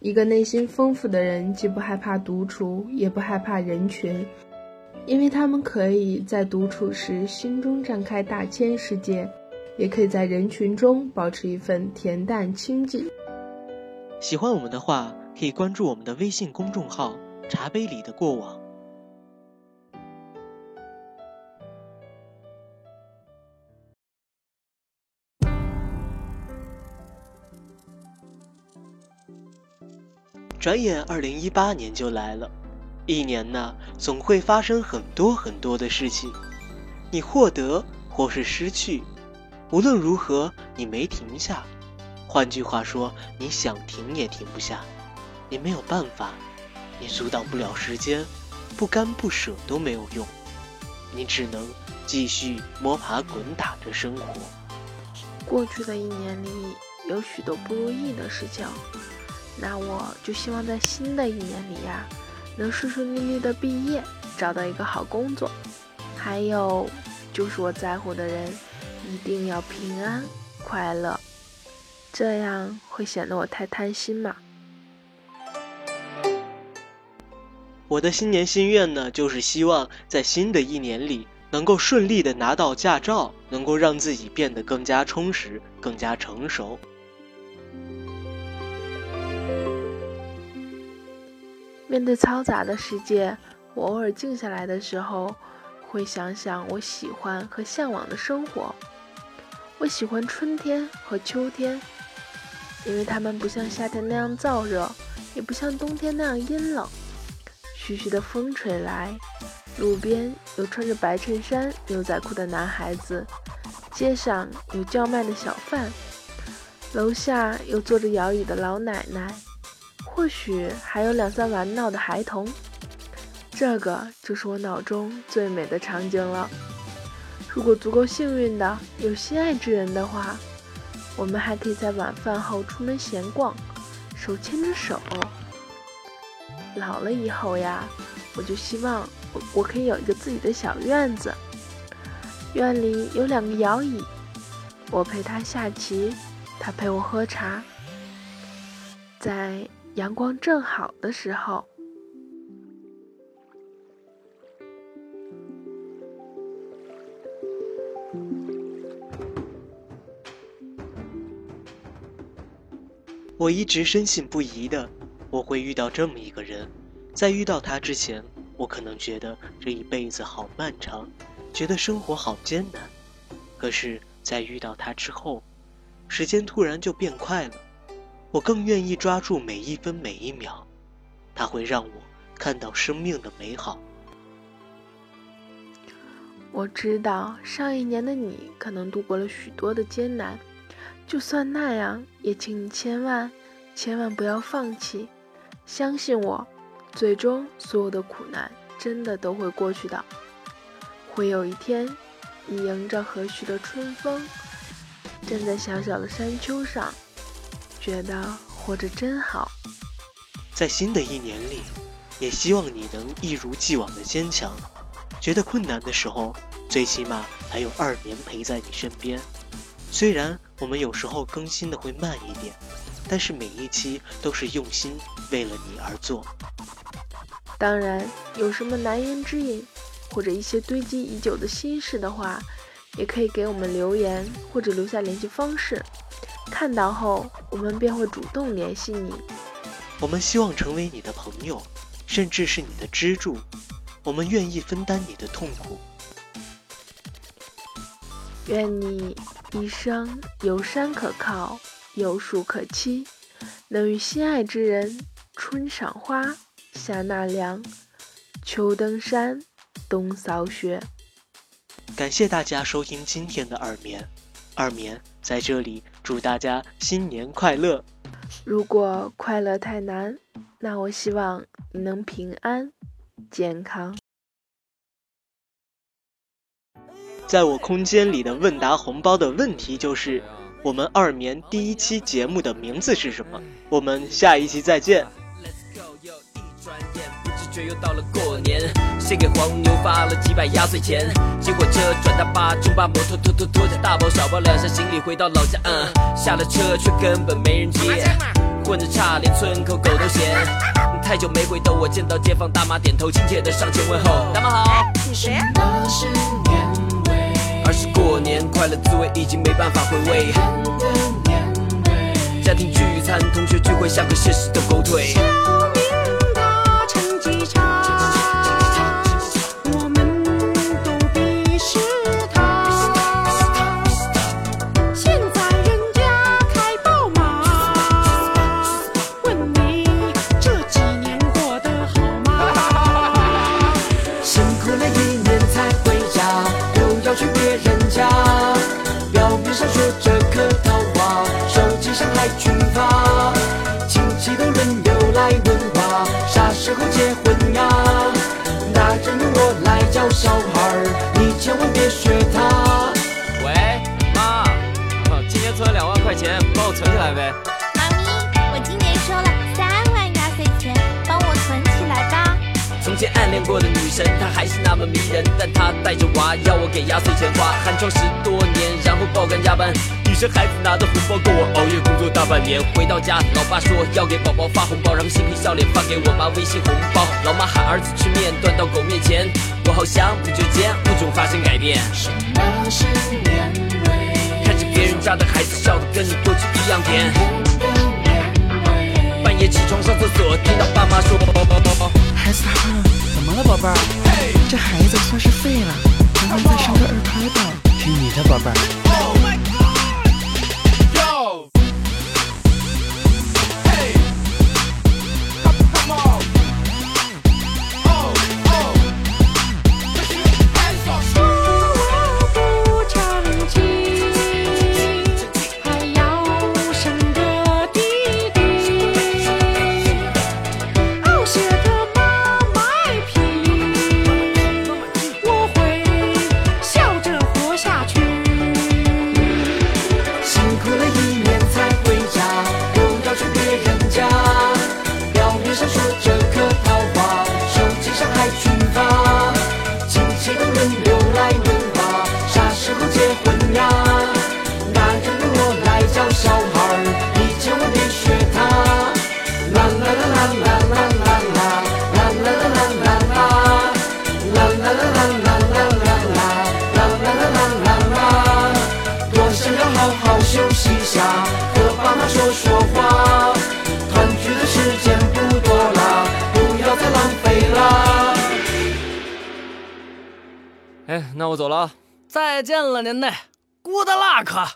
一个内心丰富的人，既不害怕独处，也不害怕人群，因为他们可以在独处时心中展开大千世界，也可以在人群中保持一份恬淡清静。喜欢我们的话，可以关注我们的微信公众号“茶杯里的过往”。转眼，二零一八年就来了。一年呢，总会发生很多很多的事情，你获得或是失去，无论如何，你没停下。换句话说，你想停也停不下，你没有办法，你阻挡不了时间，不甘不舍都没有用，你只能继续摸爬滚打着生活。过去的一年里，有许多不如意的事情。那我就希望在新的一年里呀，能顺顺利利的毕业，找到一个好工作。还有，就是我在乎的人，一定要平安快乐。这样会显得我太贪心吗？我的新年心愿呢，就是希望在新的一年里，能够顺利的拿到驾照，能够让自己变得更加充实，更加成熟。面对嘈杂的世界，我偶尔静下来的时候，会想想我喜欢和向往的生活。我喜欢春天和秋天，因为它们不像夏天那样燥热，也不像冬天那样阴冷。徐徐的风吹来，路边有穿着白衬衫、牛仔裤的男孩子，街上有叫卖的小贩，楼下有坐着摇椅的老奶奶。或许还有两三玩闹的孩童，这个就是我脑中最美的场景了。如果足够幸运的有心爱之人的话，我们还可以在晚饭后出门闲逛，手牵着手。老了以后呀，我就希望我我可以有一个自己的小院子，院里有两个摇椅，我陪他下棋，他陪我喝茶，在。阳光正好的时候，我一直深信不疑的，我会遇到这么一个人。在遇到他之前，我可能觉得这一辈子好漫长，觉得生活好艰难。可是，在遇到他之后，时间突然就变快了。我更愿意抓住每一分每一秒，它会让我看到生命的美好。我知道上一年的你可能度过了许多的艰难，就算那样，也请你千万千万不要放弃，相信我，最终所有的苦难真的都会过去的。会有一天，你迎着和煦的春风，站在小小的山丘上。觉得活着真好，在新的一年里，也希望你能一如既往的坚强。觉得困难的时候，最起码还有二年陪在你身边。虽然我们有时候更新的会慢一点，但是每一期都是用心为了你而做。当然，有什么难言之隐，或者一些堆积已久的心事的话，也可以给我们留言或者留下联系方式。看到后，我们便会主动联系你。我们希望成为你的朋友，甚至是你的支柱。我们愿意分担你的痛苦。愿你一生有山可靠，有树可栖，能与心爱之人春赏花，夏纳凉，秋登山，冬扫雪。感谢大家收听今天的耳眠。二棉在这里祝大家新年快乐。如果快乐太难，那我希望你能平安健康。在我空间里的问答红包的问题就是：我们二棉第一期节目的名字是什么？我们下一期再见。却又到了过年，先给黄牛发了几百压岁钱，结果车转大巴，中巴摩托拖拖拖着大包小包两箱行李回到老家，嗯，下了车却根本没人接。混着差，连村口狗都嫌。太久没回头，我见到街坊大妈点头，亲切的上前问候，大妈好。你谁呀？二是过年快乐滋味已经没办法回味。家庭聚餐，同学聚会，像个现实的狗腿。过的女神，她还是那么迷人，但她带着娃，要我给压岁钱花，寒窗十多年，然后爆肝加班，女生孩子拿的红包够我熬夜工作大半年。回到家，老爸说要给宝宝发红包，然后嬉皮笑脸发给我妈微信红包。老妈喊儿子吃面，端到狗面前，我好想不久间物种发生改变。什么是年味？看着别人家的孩子笑得跟你过去一样甜。半夜起床上厕所，听到爸妈说，孩子好。怎么了，宝贝儿？这孩子算是废了，能不能再上个二胎吧。听你的，宝贝儿。那我走了，再见了，您嘞，Good luck。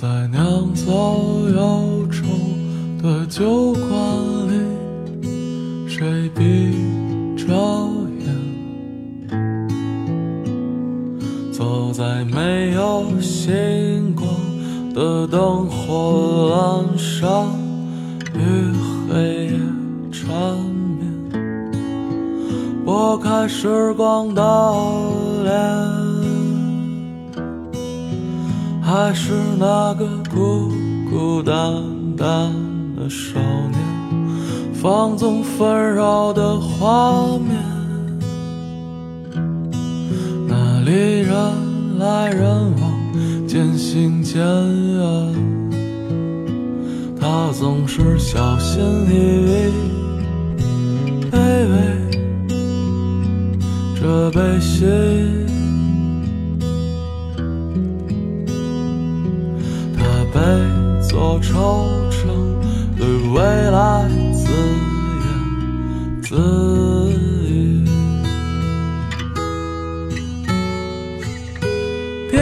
在酿造忧愁的酒馆里，谁闭着眼？走在没有星光的灯火阑珊，与黑夜缠绵，拨开时光的脸。还是那个孤孤单单的少年，放纵纷扰的画面。那里人来人往，渐行渐远。他总是小心翼翼，卑微这悲喜。每座愁城，对未来自言自语。点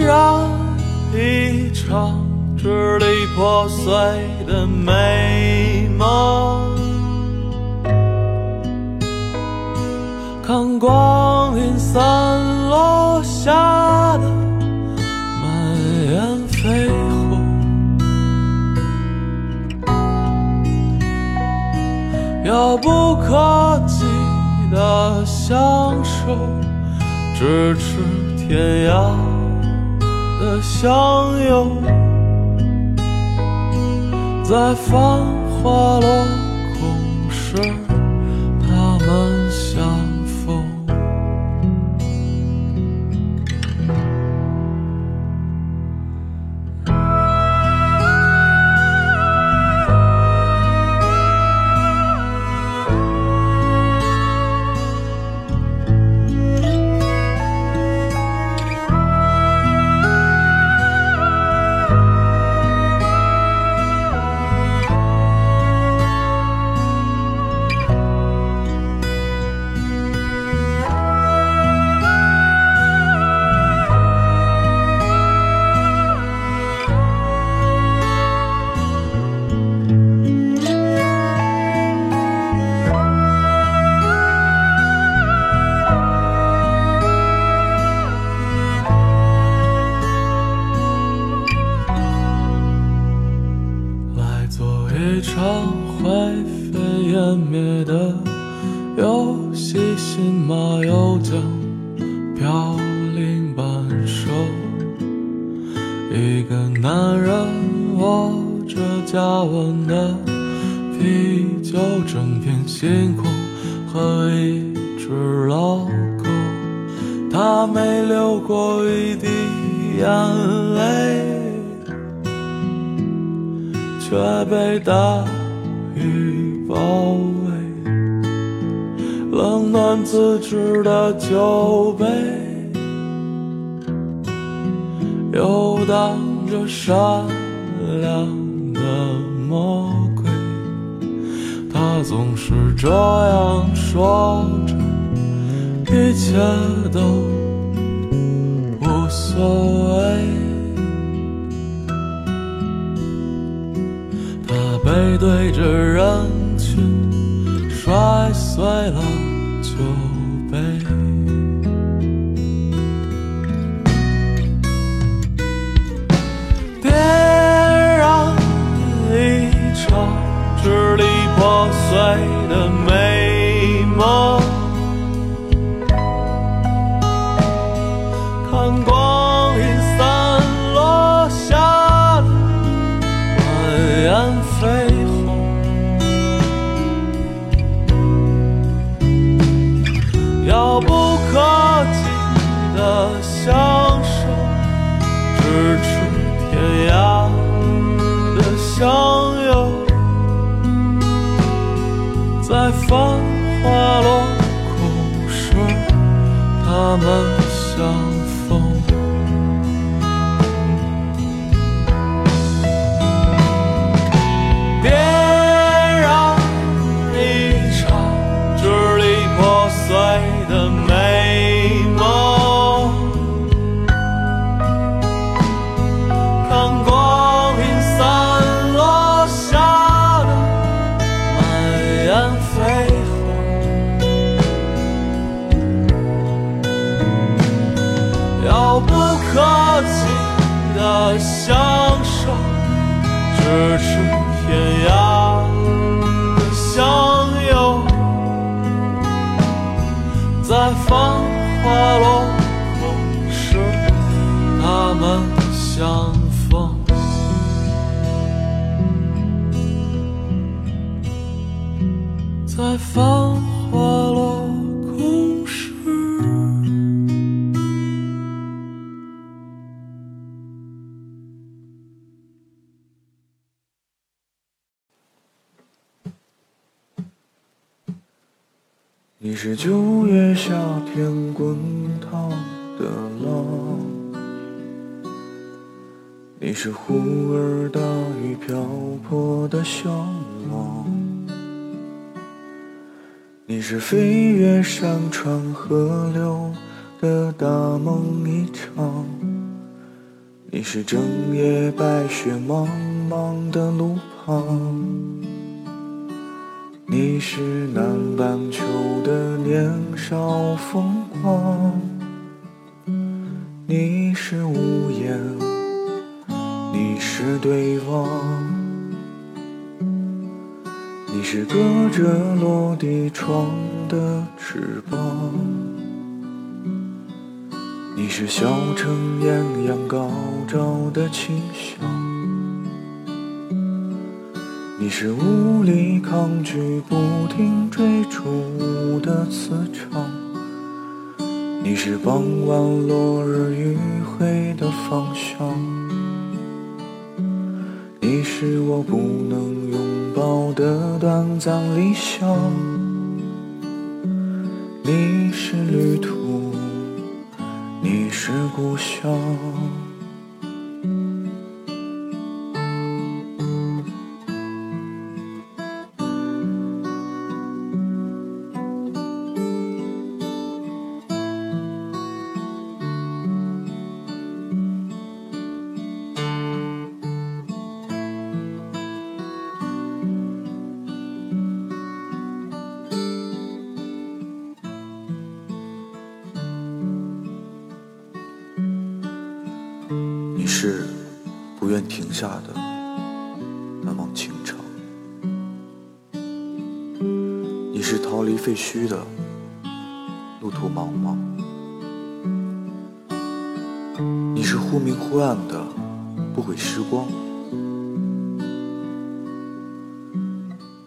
燃一场支离破碎的美梦，看光阴散落下遥不可及。的相守，咫尺天涯的相拥，在繁华落空时，眼泪。却被大雨包围，冷暖自知的酒杯，游荡着善良的魔鬼。他总是这样说着，一切都所谓。他背对着人群，摔碎了酒不可及的相守，咫尺天涯的相拥，在繁华落空时，他们在繁华落空时。你是九月夏天滚烫的浪，你是忽而大雨瓢泼的向往，你是飞越山川河流的大梦一场，你是整夜白雪茫茫的路旁。你是南半球的年少疯狂，你是屋檐，你是对望，你是隔着落地窗的翅膀。你是小城艳阳高照的清香，你是无力抗拒不停追逐的磁场，你是傍晚落日余晖的方向，你是我不能拥抱的短暂理想，你是旅途。你是故乡。停下的那梦倾城，你是逃离废墟的路途茫茫，你是忽明忽暗的不悔时光，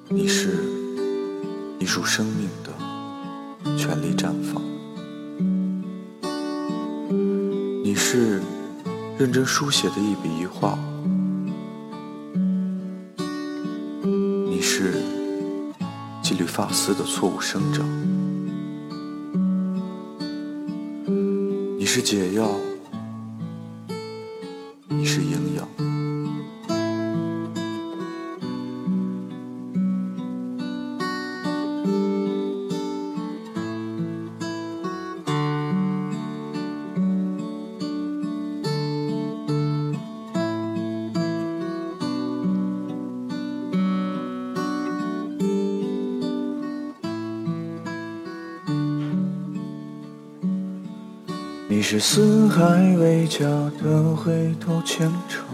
你是一束生命的全力绽放，你是。认真书写的一笔一画，发丝的错误生长，你是解药，四海为家的回头牵肠，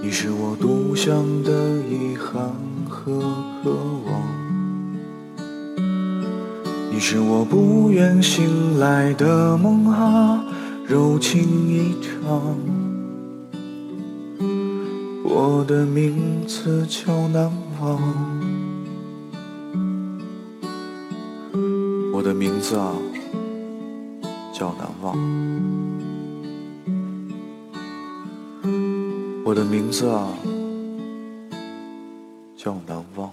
你是我独享的遗憾和渴望，你是我不愿醒来的梦啊，柔情一场。我的名字叫难忘，我的名字啊。叫难忘，我的名字啊，叫难忘。